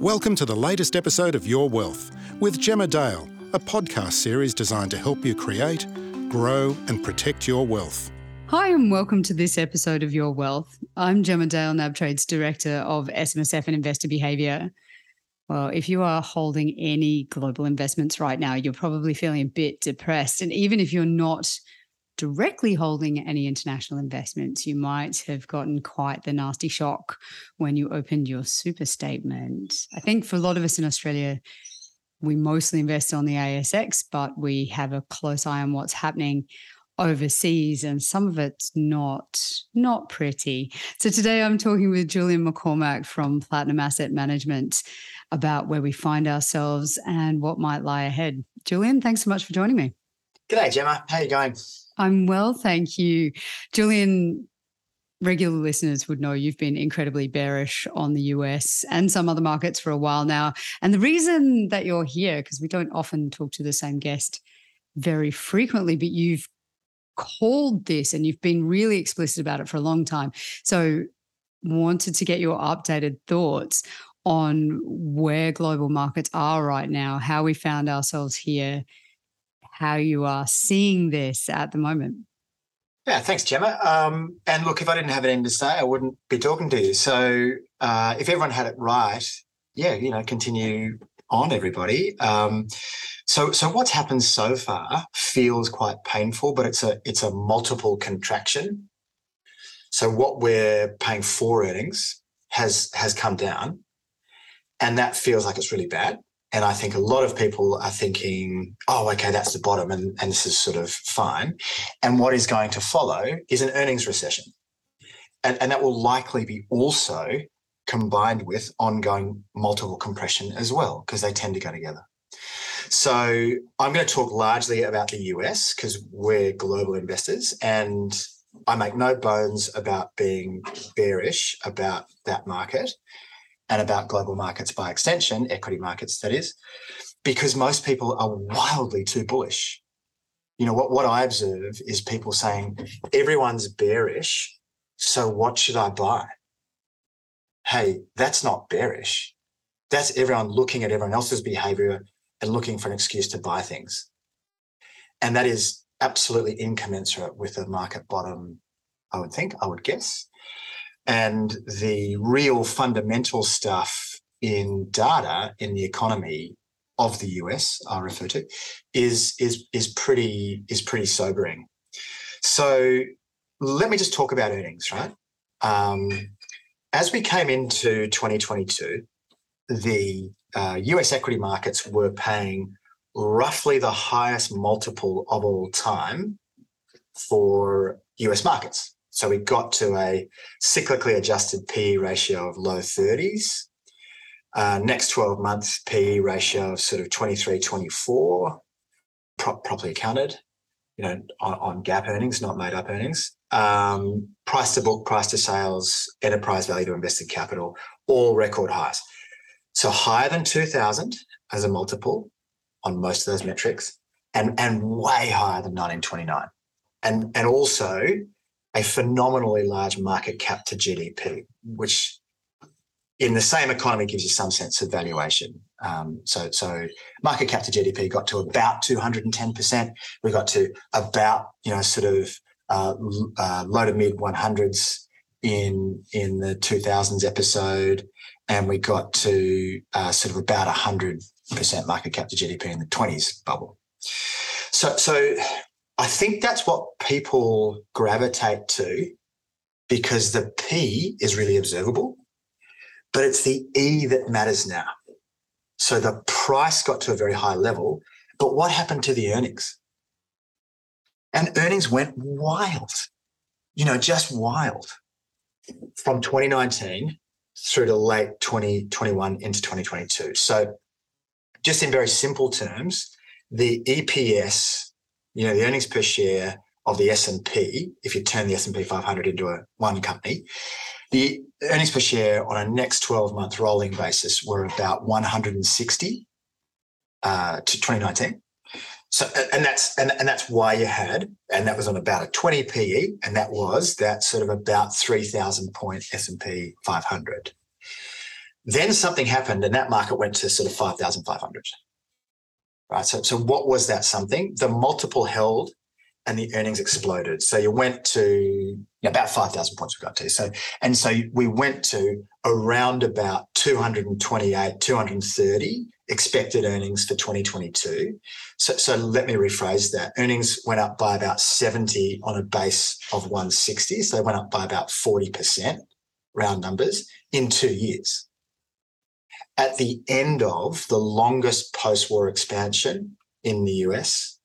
Welcome to the latest episode of Your Wealth with Gemma Dale, a podcast series designed to help you create, grow, and protect your wealth. Hi, and welcome to this episode of Your Wealth. I'm Gemma Dale, NabTrade's Director of SMSF and Investor Behavior. Well, if you are holding any global investments right now, you're probably feeling a bit depressed. And even if you're not directly holding any international investments, you might have gotten quite the nasty shock when you opened your super statement. I think for a lot of us in Australia, we mostly invest on the ASX, but we have a close eye on what's happening overseas and some of it's not not pretty. So today I'm talking with Julian McCormack from Platinum Asset Management about where we find ourselves and what might lie ahead. Julian, thanks so much for joining me. G'day, Gemma. How are you going? I'm well, thank you. Julian, regular listeners would know you've been incredibly bearish on the US and some other markets for a while now. And the reason that you're here, because we don't often talk to the same guest very frequently, but you've called this and you've been really explicit about it for a long time. So, wanted to get your updated thoughts on where global markets are right now, how we found ourselves here, how you are seeing this at the moment. Yeah, thanks, Gemma. Um, and look, if I didn't have anything to say, I wouldn't be talking to you. So uh, if everyone had it right, yeah, you know, continue on, everybody. Um, so, so what's happened so far feels quite painful, but it's a it's a multiple contraction. So what we're paying for earnings has has come down, and that feels like it's really bad. And I think a lot of people are thinking, oh, okay, that's the bottom and, and this is sort of fine. And what is going to follow is an earnings recession. And, and that will likely be also combined with ongoing multiple compression as well, because they tend to go together. So I'm going to talk largely about the US because we're global investors and I make no bones about being bearish about that market and about global markets by extension, equity markets, that is, because most people are wildly too bullish. You know, what, what I observe is people saying, everyone's bearish, so what should I buy? Hey, that's not bearish. That's everyone looking at everyone else's behavior and looking for an excuse to buy things. And that is absolutely incommensurate with a market bottom, I would think, I would guess. And the real fundamental stuff in data in the economy of the US, I refer to, is is is pretty is pretty sobering. So let me just talk about earnings, right? Um, as we came into 2022, the uh, US equity markets were paying roughly the highest multiple of all time for US markets. So we got to a cyclically adjusted PE ratio of low 30s. Uh, next 12 months PE ratio of sort of 23, 24, pro- properly accounted, you know, on, on GAAP earnings, not made up earnings. Um, price to book, price to sales, enterprise value to invested capital, all record highs. So higher than 2000 as a multiple on most of those metrics and, and way higher than 1929. And, and also a phenomenally large market cap to GDP, which in the same economy gives you some sense of valuation. Um, so, so market cap to GDP got to about 210%. We got to about, you know, sort of uh, uh, low to mid 100s in in the 2000s episode, and we got to uh, sort of about 100% market cap to GDP in the 20s bubble. So, so I think that's what people gravitate to because the P is really observable, but it's the E that matters now. So the price got to a very high level, but what happened to the earnings? And earnings went wild, you know, just wild from 2019 through to late 2021 into 2022. So just in very simple terms, the EPS you know, the earnings per share of the S&P, if you turn the S&P 500 into a one company, the earnings per share on a next 12 month rolling basis were about 160 uh, to 2019. So, and that's and, and that's why you had, and that was on about a 20 PE, and that was that sort of about 3,000 point S&P 500. Then something happened and that market went to sort of 5,500. Right. So, so what was that something? The multiple held and the earnings exploded. So you went to yeah, about 5,000 points we got to. So, and so we went to around about 228, 230 expected earnings for 2022. So, so let me rephrase that. Earnings went up by about 70 on a base of 160. So they went up by about 40%, round numbers, in two years. At the end of the longest post war expansion in the US,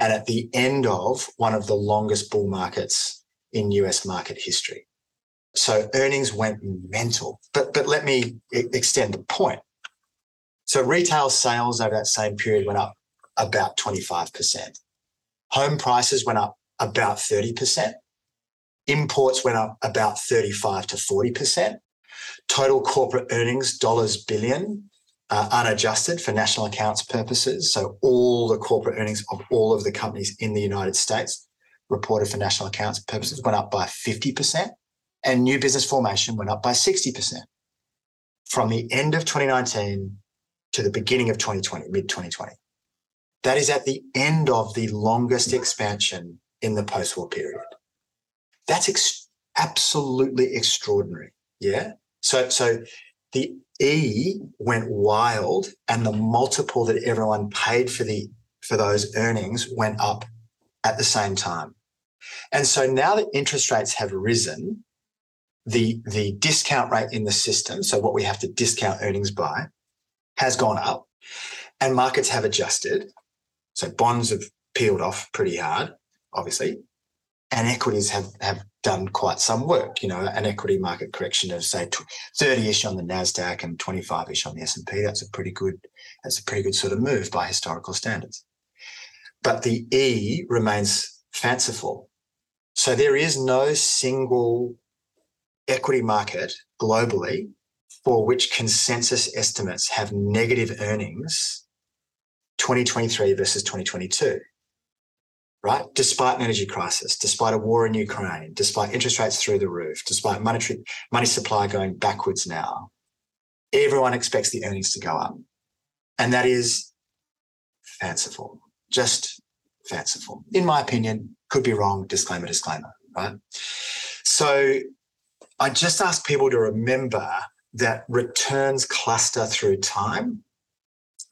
and at the end of one of the longest bull markets in US market history. So earnings went mental. But, but let me extend the point. So retail sales over that same period went up about 25%. Home prices went up about 30%. Imports went up about 35 to 40%. Total corporate earnings, dollars billion, uh, unadjusted for national accounts purposes. So all the corporate earnings of all of the companies in the United States reported for national accounts purposes went up by 50%, and new business formation went up by 60%. From the end of 2019 to the beginning of 2020, mid 2020. That is at the end of the longest expansion in the post war period. That's ex- absolutely extraordinary. Yeah. So, so the E went wild and the multiple that everyone paid for the for those earnings went up at the same time. And so now that interest rates have risen, the, the discount rate in the system, so what we have to discount earnings by, has gone up and markets have adjusted. So bonds have peeled off pretty hard, obviously, and equities have, have done quite some work. You know, an equity market correction of say 30-ish on the Nasdaq and 25-ish on the S&P. That's a pretty good. That's a pretty good sort of move by historical standards. But the E remains fanciful. So there is no single equity market globally for which consensus estimates have negative earnings 2023 versus 2022 right? Despite an energy crisis, despite a war in Ukraine, despite interest rates through the roof, despite monetary money supply going backwards now, everyone expects the earnings to go up. And that is fanciful, just fanciful. In my opinion, could be wrong, disclaimer, disclaimer, right? So I just ask people to remember that returns cluster through time.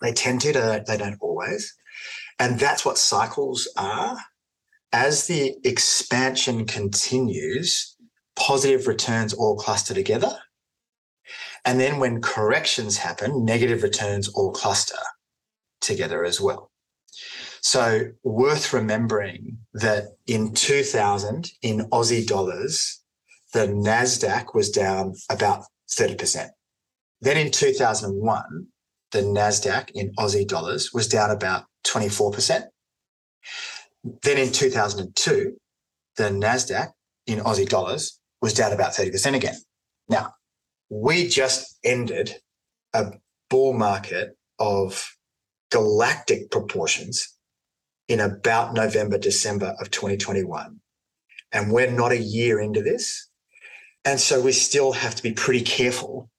They tend to, they don't always. And that's what cycles are. As the expansion continues, positive returns all cluster together. And then when corrections happen, negative returns all cluster together as well. So worth remembering that in 2000 in Aussie dollars, the NASDAQ was down about 30%. Then in 2001, the NASDAQ in Aussie dollars was down about 24%. Then in 2002, the NASDAQ in Aussie dollars was down about 30% again. Now, we just ended a bull market of galactic proportions in about November, December of 2021. And we're not a year into this. And so we still have to be pretty careful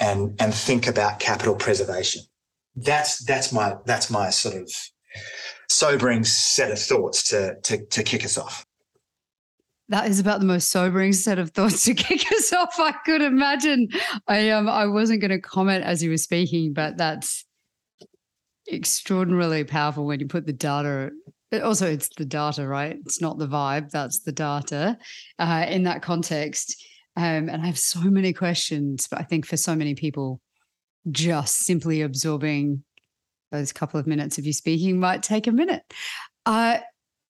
and, and think about capital preservation that's that's my that's my sort of sobering set of thoughts to to to kick us off. That is about the most sobering set of thoughts to kick us off. I could imagine. I um I wasn't going to comment as you were speaking, but that's extraordinarily powerful when you put the data. Also, it's the data, right? It's not the vibe. That's the data. Uh, in that context, um, and I have so many questions, but I think for so many people, just simply absorbing those couple of minutes of you speaking might take a minute. Uh,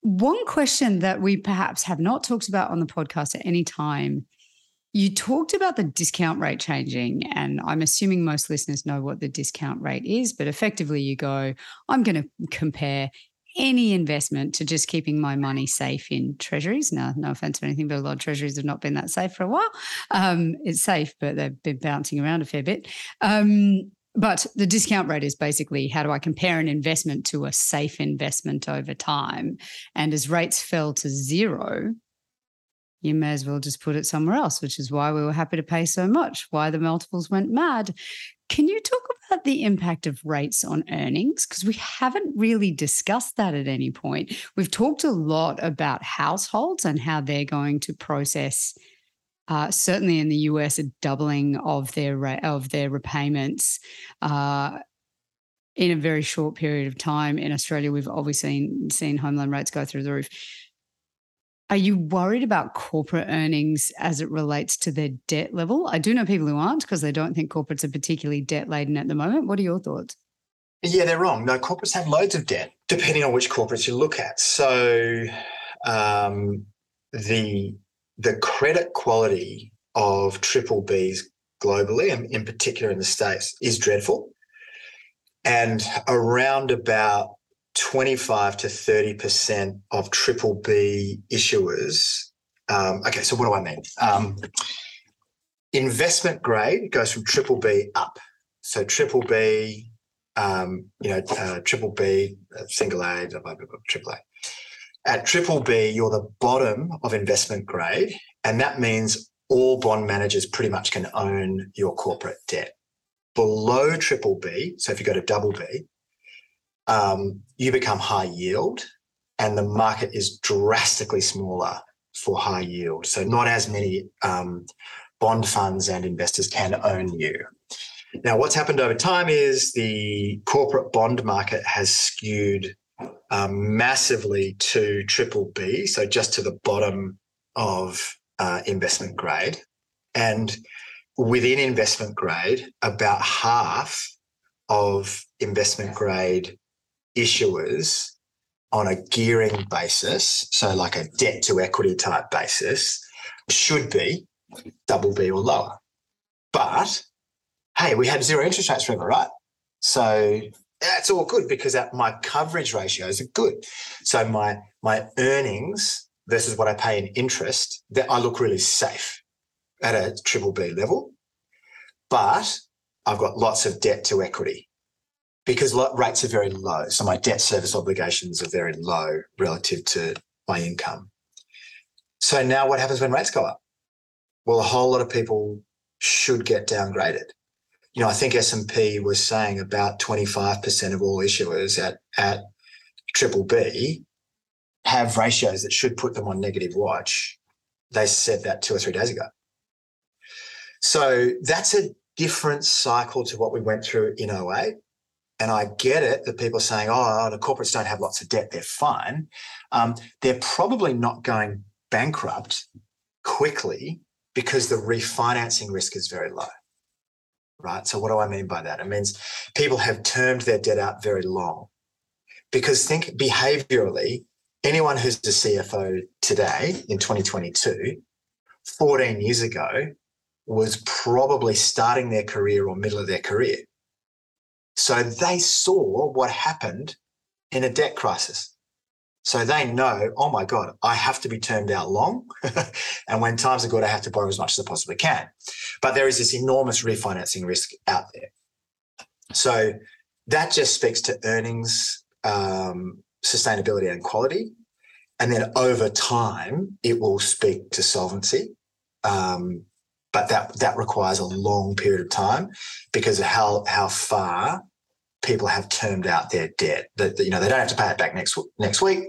one question that we perhaps have not talked about on the podcast at any time you talked about the discount rate changing, and I'm assuming most listeners know what the discount rate is, but effectively you go, I'm going to compare any investment to just keeping my money safe in treasuries. Now, no offense or anything, but a lot of treasuries have not been that safe for a while. Um, it's safe, but they've been bouncing around a fair bit. Um, but the discount rate is basically how do I compare an investment to a safe investment over time? And as rates fell to zero, you may as well just put it somewhere else, which is why we were happy to pay so much, why the multiples went mad. Can you talk about the impact of rates on earnings? Because we haven't really discussed that at any point. We've talked a lot about households and how they're going to process. Uh, certainly in the US, a doubling of their of their repayments uh, in a very short period of time. In Australia, we've obviously seen, seen home loan rates go through the roof. Are you worried about corporate earnings as it relates to their debt level? I do know people who aren't because they don't think corporates are particularly debt laden at the moment. What are your thoughts? Yeah, they're wrong. No, corporates have loads of debt, depending on which corporates you look at. So um, the the credit quality of triple Bs globally, and in particular in the states, is dreadful. And around about 25 to 30% of triple B issuers. Um, okay, so what do I mean? Um, investment grade goes from triple B up. So triple B, um, you know, uh, triple B, uh, single A, triple A. At triple B, you're the bottom of investment grade, and that means all bond managers pretty much can own your corporate debt. Below triple B, so if you go to double B, um, you become high yield and the market is drastically smaller for high yield. So not as many um, bond funds and investors can own you. Now, what's happened over time is the corporate bond market has skewed um, massively to triple B, so just to the bottom of uh, investment grade. And within investment grade, about half of investment grade issuers on a gearing basis, so like a debt to equity type basis, should be double B or lower. But hey, we had zero interest rates forever, right? So that's all good because my coverage ratios are good. So my my earnings versus what I pay in interest, that I look really safe at a triple B level. But I've got lots of debt to equity because rates are very low. So my debt service obligations are very low relative to my income. So now what happens when rates go up? Well, a whole lot of people should get downgraded. You know, I think S&P was saying about 25% of all issuers at, at triple B have ratios that should put them on negative watch. They said that two or three days ago. So that's a different cycle to what we went through in 08 and I get it that people are saying, oh, the corporates don't have lots of debt, they're fine. Um, they're probably not going bankrupt quickly because the refinancing risk is very low. Right. So, what do I mean by that? It means people have termed their debt out very long. Because think behaviorally, anyone who's a CFO today in 2022, 14 years ago, was probably starting their career or middle of their career. So they saw what happened in a debt crisis. So they know, oh my God, I have to be termed out long. and when times are good, I have to borrow as much as I possibly can. But there is this enormous refinancing risk out there. So that just speaks to earnings, um, sustainability, and quality. And then over time, it will speak to solvency. Um, but that that requires a long period of time because of how how far people have termed out their debt. That you know they don't have to pay it back next next week.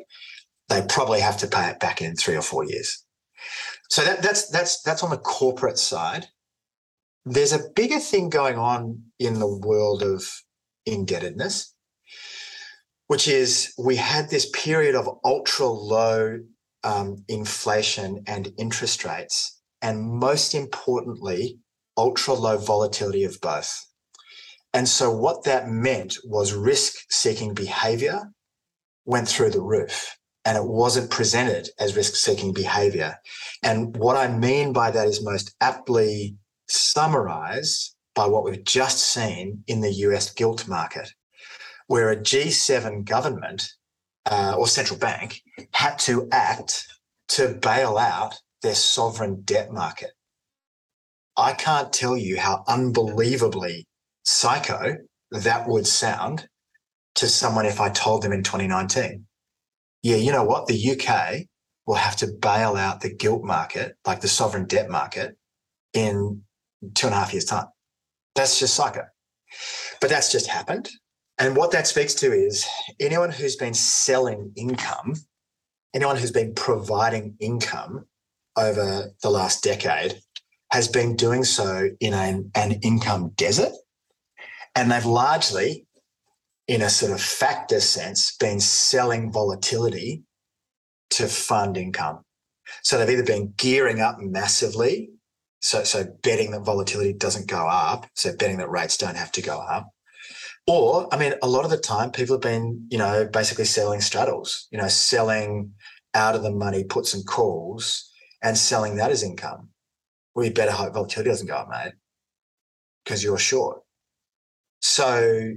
They probably have to pay it back in three or four years. So that, that's that's that's on the corporate side. There's a bigger thing going on in the world of indebtedness, which is we had this period of ultra low um, inflation and interest rates and most importantly, ultra low volatility of both. And so, what that meant was risk seeking behavior went through the roof and it wasn't presented as risk seeking behavior. And what I mean by that is most aptly summarized by what we've just seen in the US gilt market, where a G7 government uh, or central bank had to act to bail out their sovereign debt market. I can't tell you how unbelievably psycho that would sound to someone if I told them in 2019. Yeah, you know what? The UK will have to bail out the gilt market, like the sovereign debt market, in two and a half years' time. That's just psycho. But that's just happened. And what that speaks to is anyone who's been selling income, anyone who's been providing income over the last decade has been doing so in an, an income desert. And they've largely, in a sort of factor sense, been selling volatility to fund income. So they've either been gearing up massively, so, so betting that volatility doesn't go up, so betting that rates don't have to go up. Or, I mean, a lot of the time people have been, you know, basically selling straddles, you know, selling out of the money puts and calls and selling that as income. Well, you better hope volatility doesn't go up, mate, because you're short. So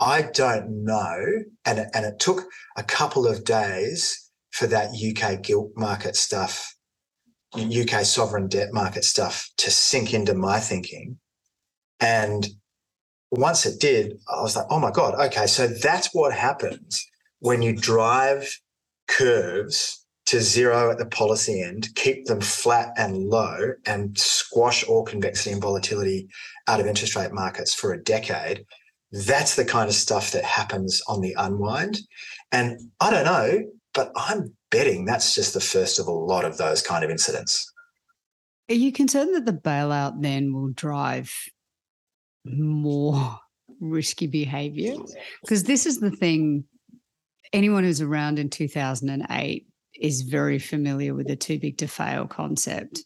I don't know. And, and it took a couple of days for that UK gilt market stuff, UK sovereign debt market stuff to sink into my thinking. And once it did, I was like, oh my God, okay, so that's what happens when you drive curves to zero at the policy end, keep them flat and low, and squash all convexity and volatility out of interest rate markets for a decade. That's the kind of stuff that happens on the unwind. And I don't know, but I'm betting that's just the first of a lot of those kind of incidents. Are you concerned that the bailout then will drive more risky behavior? Because this is the thing anyone who's around in 2008 is very familiar with the too big to fail concept.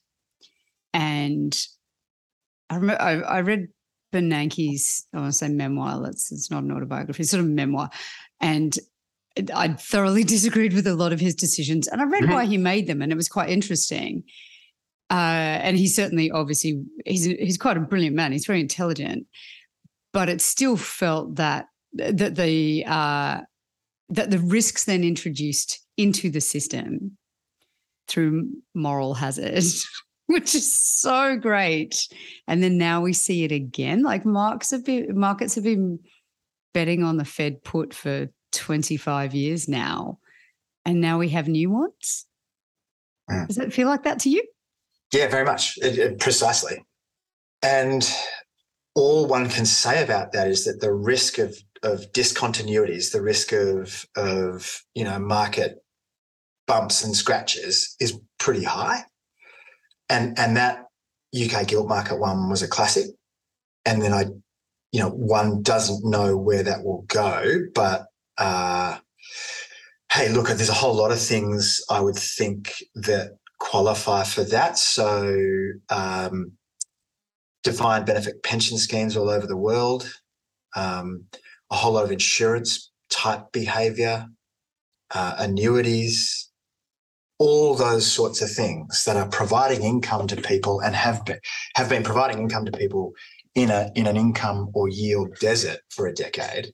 And I remember I, I read Bernanke's, I want to say memoir, it's, it's not an autobiography, it's sort of memoir. And I thoroughly disagreed with a lot of his decisions. And I read mm-hmm. why he made them, and it was quite interesting. Uh, and he certainly, obviously, he's he's quite a brilliant man. He's very intelligent, but it still felt that that the uh, that the risks then introduced into the system through moral hazard, which is so great. And then now we see it again. Like markets have been markets have been betting on the Fed put for 25 years now. And now we have new ones. Mm. Does it feel like that to you? Yeah, very much. It, it, precisely. And all one can say about that is that the risk of of discontinuities, the risk of of you know market bumps and scratches is pretty high. And and that UK gilt market one was a classic. And then I, you know, one doesn't know where that will go, but uh, hey, look, there's a whole lot of things I would think that qualify for that. So um, defined benefit pension schemes all over the world, um, a whole lot of insurance type behavior, uh, annuities, all those sorts of things that are providing income to people and have been, have been providing income to people in a in an income or yield desert for a decade.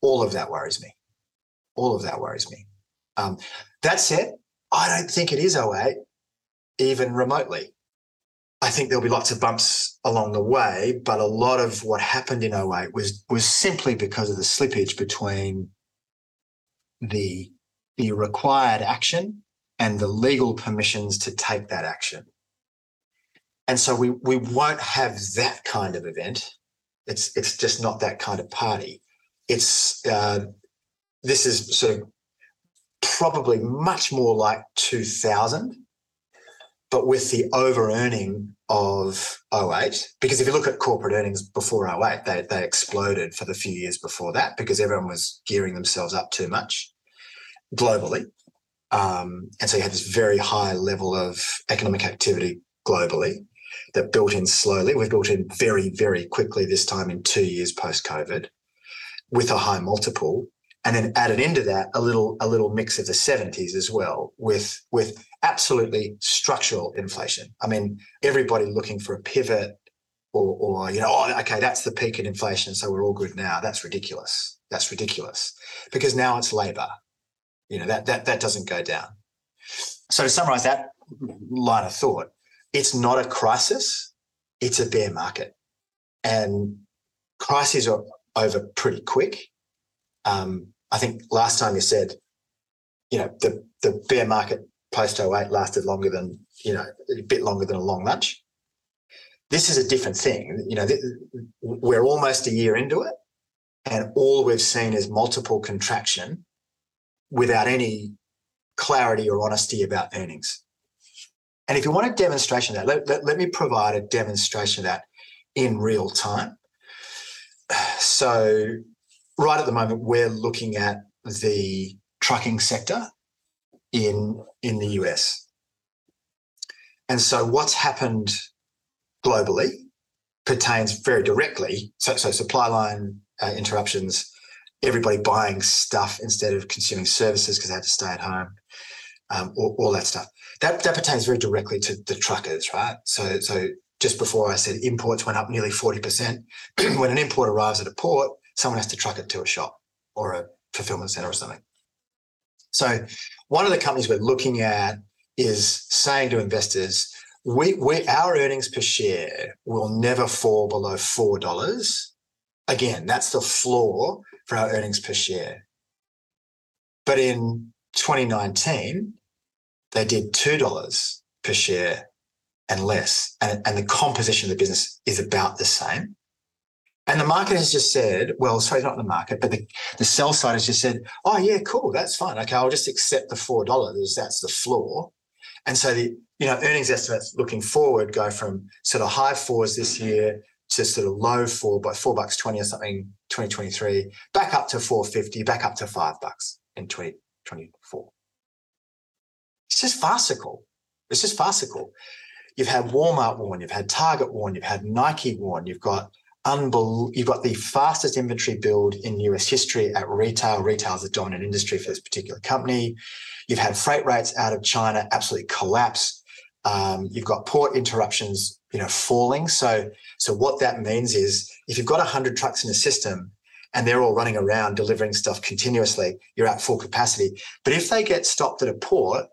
All of that worries me. All of that worries me. Um, that said, I don't think it is 08 even remotely. I think there'll be lots of bumps along the way, but a lot of what happened in 08 was was simply because of the slippage between the the required action and the legal permissions to take that action. And so we we won't have that kind of event. It's it's just not that kind of party. It's uh, this is sort of probably much more like 2000 but with the over earning of 08, because if you look at corporate earnings before 08, they, they exploded for the few years before that because everyone was gearing themselves up too much globally. Um, and so you had this very high level of economic activity globally that built in slowly. We've built in very, very quickly this time in two years post COVID with a high multiple and then added into that a little a little mix of the 70s as well with with absolutely structural inflation. I mean everybody looking for a pivot or or you know oh okay that's the peak in inflation so we're all good now. That's ridiculous. That's ridiculous. Because now it's labor. You know that that that doesn't go down. So to summarize that line of thought it's not a crisis it's a bear market. And crises are over pretty quick. Um, I think last time you said, you know, the, the bear market post 08 lasted longer than, you know, a bit longer than a long lunch. This is a different thing. You know, we're almost a year into it, and all we've seen is multiple contraction without any clarity or honesty about earnings. And if you want a demonstration of that, let, let, let me provide a demonstration of that in real time. So, right at the moment, we're looking at the trucking sector in, in the US. And so, what's happened globally pertains very directly. So, so supply line uh, interruptions, everybody buying stuff instead of consuming services because they had to stay at home, um, all, all, that stuff. That that pertains very directly to the truckers, right? So so just before I said imports went up nearly forty percent. when an import arrives at a port, someone has to truck it to a shop or a fulfillment center or something. So one of the companies we're looking at is saying to investors, we, we our earnings per share will never fall below four dollars. Again, that's the floor for our earnings per share. But in 2019, they did two dollars per share and less, and, and the composition of the business is about the same. And the market has just said, well, sorry, not the market, but the, the sell side has just said, oh, yeah, cool, that's fine. Okay, I'll just accept the $4. That's the floor. And so the you know earnings estimates looking forward go from sort of high fours this year to sort of low four by four bucks twenty or something 2023, back up to 450, back up to five bucks in 2024. It's just farcical. It's just farcical. You've had Walmart warn, you've had Target warn, you've had Nike warn, you've got unbel- you've got the fastest inventory build in US history at retail. Retail is a dominant industry for this particular company. You've had freight rates out of China absolutely collapse. Um, you've got port interruptions, you know, falling. So, so what that means is if you've got 100 trucks in a system and they're all running around delivering stuff continuously, you're at full capacity. But if they get stopped at a port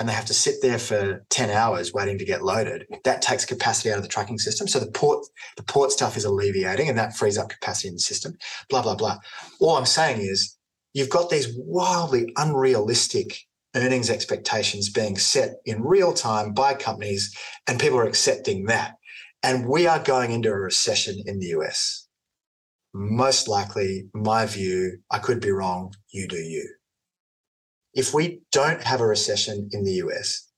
and they have to sit there for 10 hours waiting to get loaded, that takes capacity out of the trucking system. So the port, the port stuff is alleviating and that frees up capacity in the system, blah, blah, blah. All I'm saying is you've got these wildly unrealistic earnings expectations being set in real time by companies and people are accepting that. And we are going into a recession in the US. Most likely, my view, I could be wrong, you do you if we don't have a recession in the US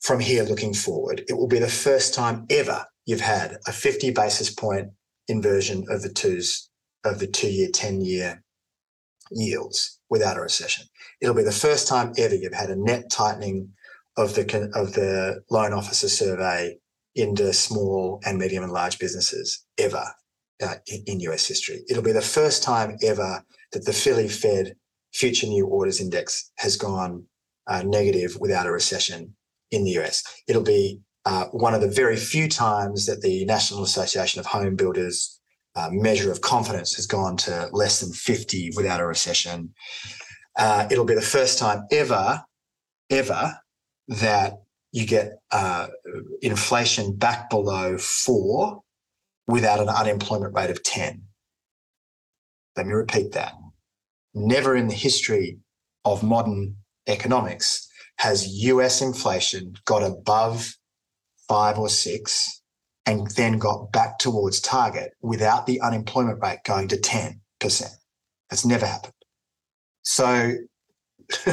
from here looking forward, it will be the first time ever you've had a 50 basis point inversion of the twos of the two year, 10 year yields without a recession. It'll be the first time ever you've had a net tightening of the of the loan officer survey into small and medium and large businesses ever uh, in, in US history. It'll be the first time ever that the Philly Fed future new orders index has gone uh, negative without a recession in the US. It'll be uh, one of the very few times that the National Association of Home Builders uh, measure of confidence has gone to less than 50 without a recession. Uh, it'll be the first time ever, ever that you get uh, inflation back below four without an unemployment rate of 10. Let me repeat that never in the history of modern economics has US inflation got above five or six and then got back towards target without the unemployment rate going to 10%. That's never happened. So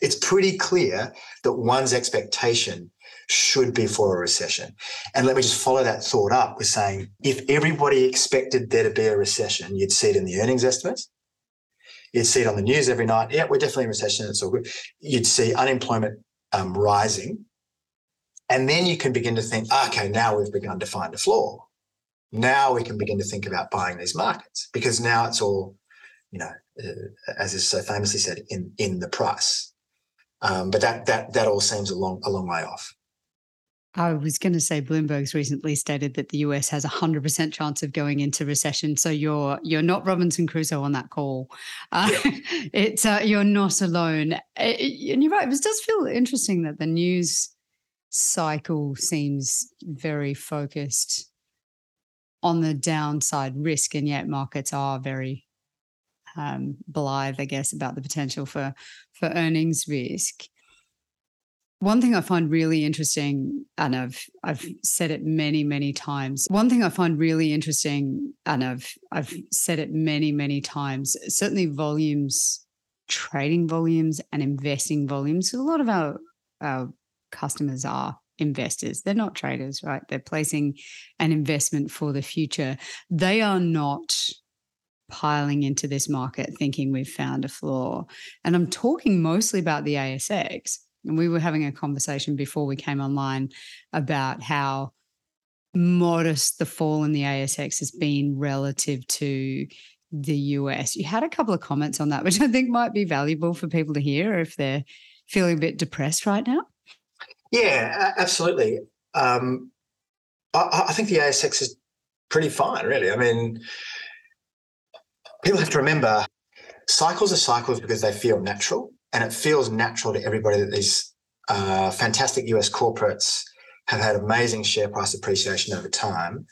it's pretty clear that one's expectation should be for a recession. And let me just follow that thought up with saying if everybody expected there to be a recession, you'd see it in the earnings estimates, You'd see it on the news every night. Yeah, we're definitely in recession. It's all good. You'd see unemployment um, rising. And then you can begin to think, okay, now we've begun to find a floor. Now we can begin to think about buying these markets because now it's all, you know, uh, as is so famously said, in in the price. Um, but that that that all seems a long a long way off. I was going to say Bloomberg's recently stated that the US has a hundred percent chance of going into recession. So you're you're not Robinson Crusoe on that call. Uh, yeah. It's uh, you're not alone. And you're right. It does feel interesting that the news cycle seems very focused on the downside risk, and yet markets are very um, blithe, I guess, about the potential for for earnings risk. One thing I find really interesting, and I've I've said it many many times. One thing I find really interesting, and I've I've said it many many times. Certainly, volumes, trading volumes, and investing volumes. A lot of our our customers are investors. They're not traders, right? They're placing an investment for the future. They are not piling into this market thinking we've found a floor. And I'm talking mostly about the ASX. And we were having a conversation before we came online about how modest the fall in the ASX has been relative to the US. You had a couple of comments on that, which I think might be valuable for people to hear if they're feeling a bit depressed right now. Yeah, absolutely. Um, I, I think the ASX is pretty fine, really. I mean, people have to remember cycles are cycles because they feel natural and it feels natural to everybody that these uh, fantastic US corporates have had amazing share price appreciation over time.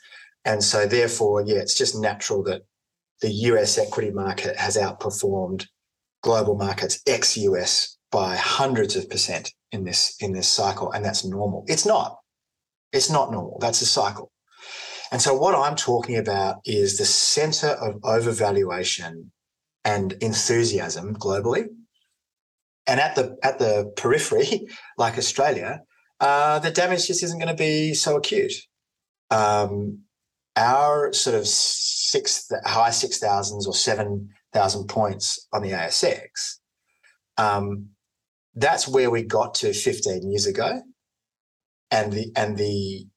And so, therefore, yeah, it's just natural that the US equity market has outperformed global markets ex US by hundreds of percent in this in this cycle, and that's normal. It's not. It's not normal. That's a cycle. And so, what I'm talking about is the center of overvaluation and enthusiasm globally. And at the at the periphery, like Australia, uh, the damage just isn't going to be so acute. Um, our sort of six high six thousands or seven thousand points on the ASX, um, that's where we got to 15 years ago, and the and the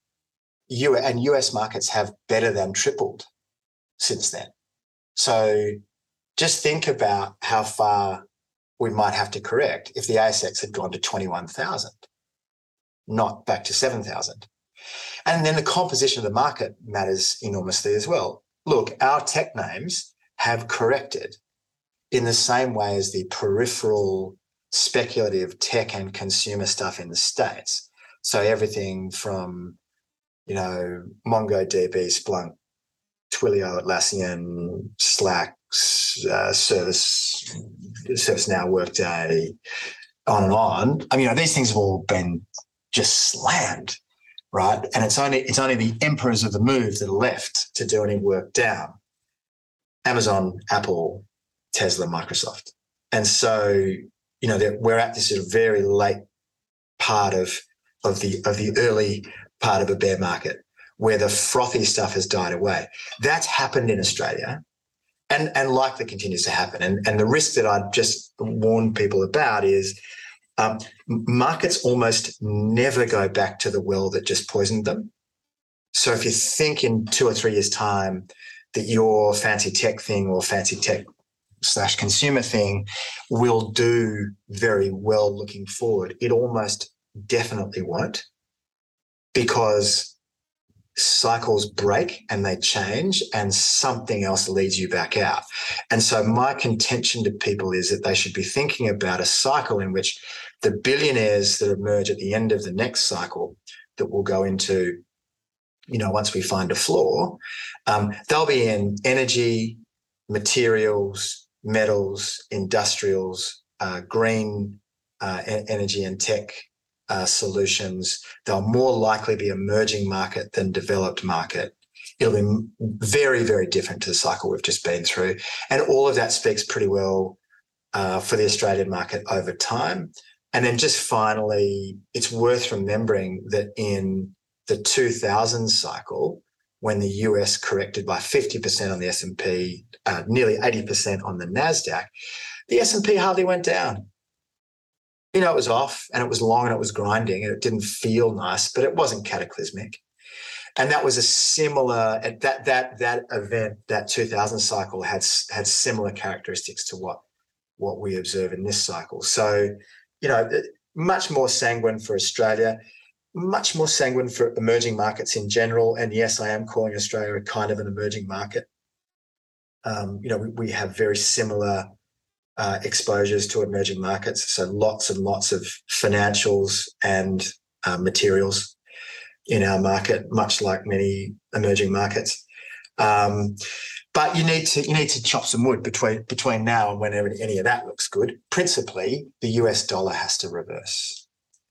U and US markets have better than tripled since then. So just think about how far we might have to correct if the ASX had gone to 21,000, not back to 7,000. And then the composition of the market matters enormously as well. Look, our tech names have corrected in the same way as the peripheral speculative tech and consumer stuff in the States. So everything from you know, MongoDB, Splunk, Twilio, Atlassian, Slack, uh, Service, ServiceNow, Workday, on and on. I mean, you know, these things have all been just slammed, right? And it's only it's only the emperors of the move that are left to do any work down. Amazon, Apple, Tesla, Microsoft, and so you know we're at this sort of very late part of of the of the early part of a bear market where the frothy stuff has died away. That's happened in Australia and, and likely continues to happen. And, and the risk that I'd just warn people about is um, markets almost never go back to the well that just poisoned them. So if you think in two or three years' time that your fancy tech thing or fancy tech slash consumer thing will do very well looking forward, it almost definitely won't because cycles break and they change and something else leads you back out. And so my contention to people is that they should be thinking about a cycle in which the billionaires that emerge at the end of the next cycle that will go into, you know, once we find a floor, um, they'll be in energy, materials, metals, industrials, uh, green uh, energy and tech uh, solutions. They'll more likely be emerging market than developed market. It'll be very, very different to the cycle we've just been through. And all of that speaks pretty well uh, for the Australian market over time. And then just finally, it's worth remembering that in the 2000 cycle, when the US corrected by 50% on the S&P, uh, nearly 80% on the NASDAQ, the S&P hardly went down you know, it was off and it was long and it was grinding and it didn't feel nice, but it wasn't cataclysmic. And that was a similar that that that event, that 2000 cycle had had similar characteristics to what what we observe in this cycle. So, you know, much more sanguine for Australia, much more sanguine for emerging markets in general. And yes, I am calling Australia a kind of an emerging market. Um, you know, we, we have very similar uh, exposures to emerging markets. So lots and lots of financials and uh, materials in our market, much like many emerging markets. Um, but you need to you need to chop some wood between between now and whenever any of that looks good. Principally, the US dollar has to reverse.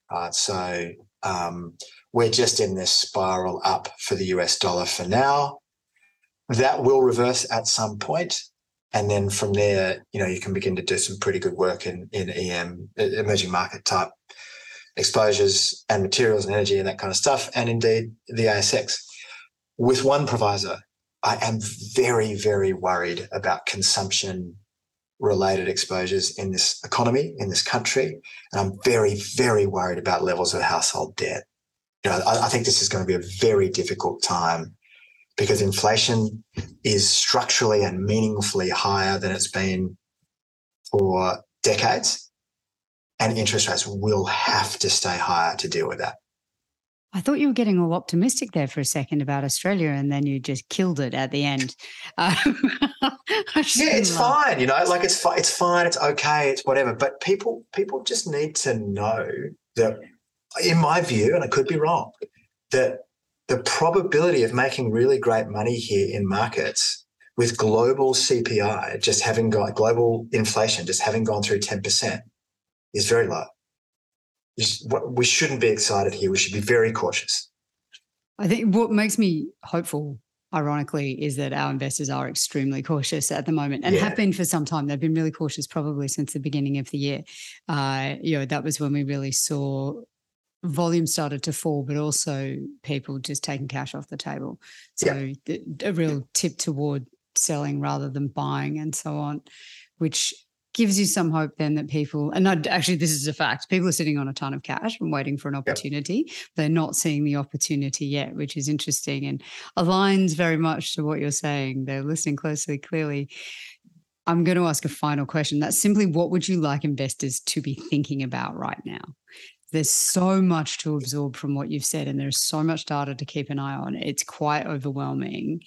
Right, so um, we're just in this spiral up for the US dollar for now. That will reverse at some point, and then from there, you know, you can begin to do some pretty good work in in EM emerging market type exposures and materials and energy and that kind of stuff, and indeed the ASX. With one proviso, I am very, very worried about consumption related exposures in this economy, in this country. And I'm very, very worried about levels of household debt. You know, I, I think this is going to be a very difficult time because inflation is structurally and meaningfully higher than it's been for decades. And interest rates will have to stay higher to deal with that. I thought you were getting all optimistic there for a second about Australia, and then you just killed it at the end. Um, yeah, it's fine. You know, like it's fine. It's fine. It's okay. It's whatever. But people, people just need to know that, in my view, and I could be wrong, that the probability of making really great money here in markets with global CPI just having got global inflation just having gone through ten percent is very low we shouldn't be excited here. We should be very cautious. I think what makes me hopeful, ironically, is that our investors are extremely cautious at the moment and yeah. have been for some time. They've been really cautious probably since the beginning of the year. Uh, you know, that was when we really saw volume started to fall, but also people just taking cash off the table. So yeah. the, a real tip toward selling rather than buying and so on, which gives you some hope then that people, and actually, this is a fact, people are sitting on a ton of cash and waiting for an opportunity. Yep. They're not seeing the opportunity yet, which is interesting and aligns very much to what you're saying. They're listening closely, clearly. I'm going to ask a final question. That's simply what would you like investors to be thinking about right now? There's so much to absorb from what you've said, and there's so much data to keep an eye on. It's quite overwhelming.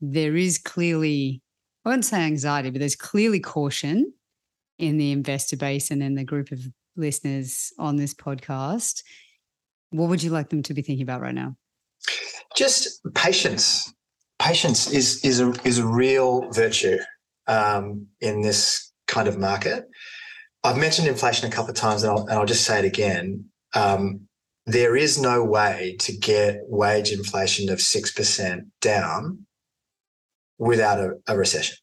There is clearly, I wouldn't say anxiety, but there's clearly caution in the investor base and in the group of listeners on this podcast, what would you like them to be thinking about right now? Just patience. Patience is is a is a real virtue um, in this kind of market. I've mentioned inflation a couple of times, and I'll, and I'll just say it again. Um, there is no way to get wage inflation of six percent down without a, a recession.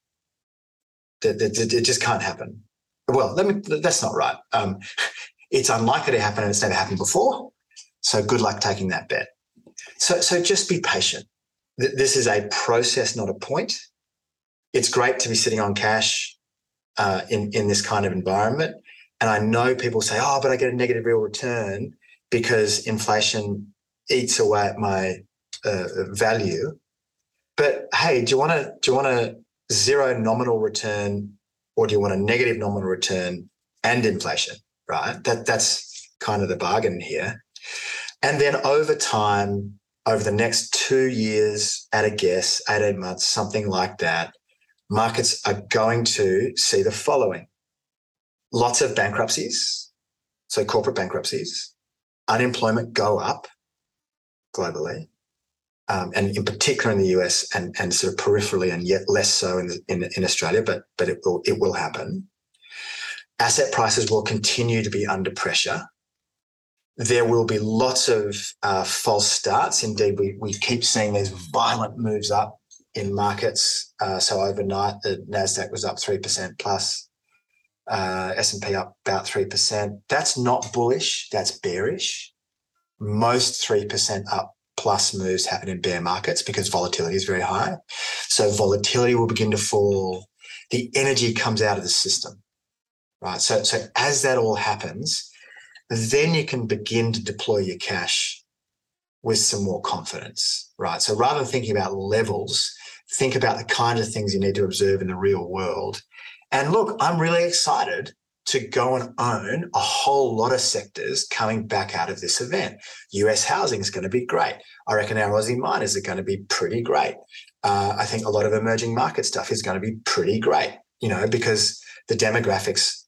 It, just can't happen well, let me, that's not right. Um, it's unlikely to happen and it's never happened before. So good luck taking that bet. So, so just be patient. This is a process, not a point. It's great to be sitting on cash uh, in, in this kind of environment. And I know people say, oh, but I get a negative real return because inflation eats away at my uh, value. But hey, do you want to do you want a zero nominal return or do you want a negative nominal return and inflation, right? That that's kind of the bargain here. And then over time, over the next two years, at a guess, 18 months, something like that, markets are going to see the following lots of bankruptcies, so corporate bankruptcies, unemployment go up globally, um, and in particular in the US and, and sort of peripherally and yet less so in, in, in Australia, but, but it will, it will happen. Asset prices will continue to be under pressure. There will be lots of uh, false starts. Indeed, we, we keep seeing these violent moves up in markets. Uh, so overnight, the Nasdaq was up three percent plus, uh, S and P up about three percent. That's not bullish. That's bearish. Most three percent up plus moves happen in bear markets because volatility is very high. So volatility will begin to fall. The energy comes out of the system, right? So, so as that all happens, then you can begin to deploy your cash with some more confidence, right? So rather than thinking about levels, think about the kind of things you need to observe in the real world. And look, I'm really excited to go and own a whole lot of sectors coming back out of this event. US housing is going to be great. I reckon our Aussie miners are going to be pretty great. Uh, I think a lot of emerging market stuff is going to be pretty great, you know, because the demographics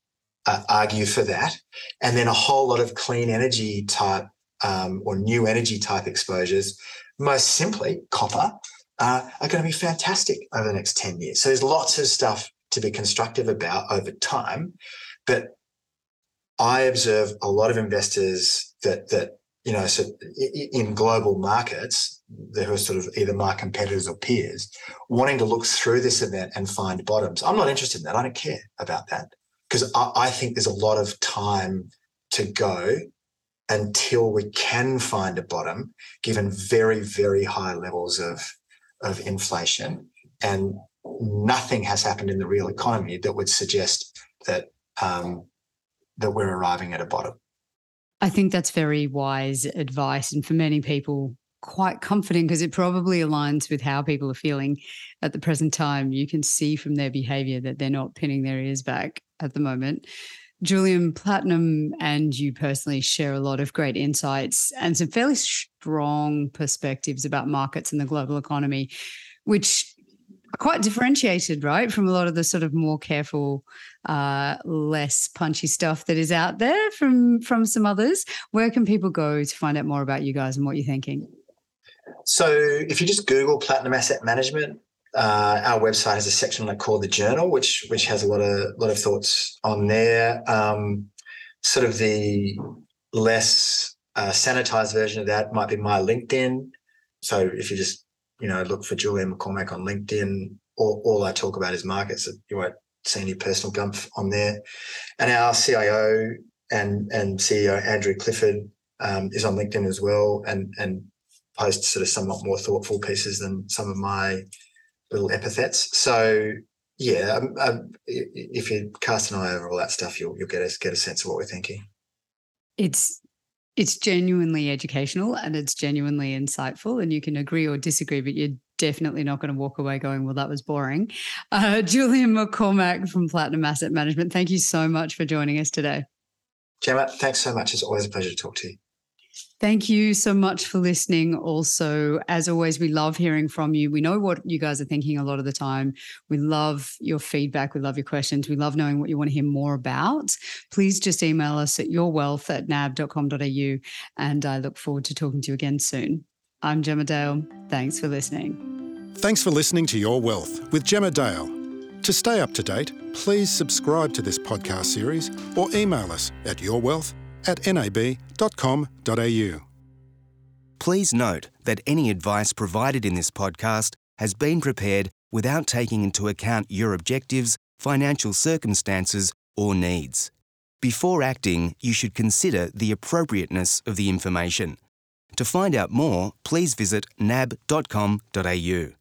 uh, argue for that. And then a whole lot of clean energy type um, or new energy type exposures, most simply copper, uh, are going to be fantastic over the next 10 years. So there's lots of stuff to be constructive about over time. But I observe a lot of investors that that you know, so in global markets, who are sort of either my competitors or peers, wanting to look through this event and find bottoms. I'm not interested in that. I don't care about that because I, I think there's a lot of time to go until we can find a bottom, given very, very high levels of of inflation, and nothing has happened in the real economy that would suggest that um, that we're arriving at a bottom. I think that's very wise advice, and for many people, quite comforting because it probably aligns with how people are feeling at the present time. You can see from their behavior that they're not pinning their ears back at the moment. Julian Platinum and you personally share a lot of great insights and some fairly strong perspectives about markets and the global economy, which are quite differentiated, right, from a lot of the sort of more careful, uh, less punchy stuff that is out there from from some others. Where can people go to find out more about you guys and what you're thinking? So, if you just Google Platinum Asset Management, uh, our website has a section like called the Journal, which which has a lot of lot of thoughts on there. Um, sort of the less uh, sanitized version of that might be my LinkedIn. So if you just you know look for Julian McCormack on LinkedIn, all, all I talk about is markets. You won't see any personal gumph on there. And our CIO and and CEO Andrew Clifford um, is on LinkedIn as well, and and posts sort of somewhat more thoughtful pieces than some of my little epithets. So yeah, um, um, if you cast an eye over all that stuff, you'll you'll get a get a sense of what we're thinking. It's it's genuinely educational and it's genuinely insightful, and you can agree or disagree, but you're definitely not going to walk away going, "Well, that was boring." Uh, Julian McCormack from Platinum Asset Management, thank you so much for joining us today. Gemma, thanks so much. It's always a pleasure to talk to you. Thank you so much for listening. Also, as always, we love hearing from you. We know what you guys are thinking a lot of the time. We love your feedback. We love your questions. We love knowing what you want to hear more about. Please just email us at yourwealth at nab.com.au. And I look forward to talking to you again soon. I'm Gemma Dale. Thanks for listening. Thanks for listening to Your Wealth with Gemma Dale. To stay up to date, please subscribe to this podcast series or email us at yourwealth at nab.com.au. Please note that any advice provided in this podcast has been prepared without taking into account your objectives, financial circumstances, or needs. Before acting, you should consider the appropriateness of the information. To find out more, please visit nab.com.au.